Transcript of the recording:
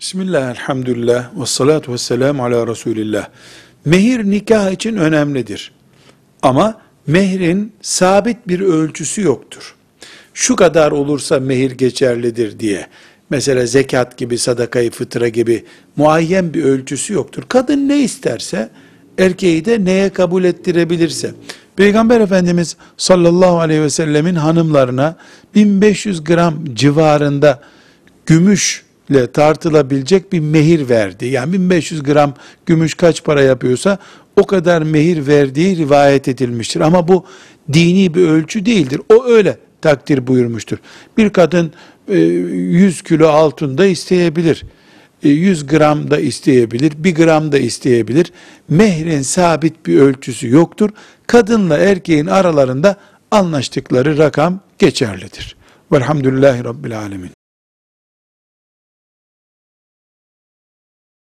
Bismillah, elhamdülillah, ve salatu ve selamu ala Resulillah. Mehir nikah için önemlidir. Ama mehrin sabit bir ölçüsü yoktur. Şu kadar olursa mehir geçerlidir diye. Mesela zekat gibi, sadakayı fıtra gibi muayyen bir ölçüsü yoktur. Kadın ne isterse, erkeği de neye kabul ettirebilirse. Peygamber Efendimiz sallallahu aleyhi ve sellemin hanımlarına 1500 gram civarında gümüşle tartılabilecek bir mehir verdi. Yani 1500 gram gümüş kaç para yapıyorsa o kadar mehir verdiği rivayet edilmiştir. Ama bu dini bir ölçü değildir. O öyle takdir buyurmuştur. Bir kadın e, 100 kilo altında isteyebilir. E, 100 gram da isteyebilir, 1 gram da isteyebilir. Mehrin sabit bir ölçüsü yoktur. Kadınla erkeğin aralarında anlaştıkları rakam geçerlidir. Velhamdülillahi Rabbil Alemin.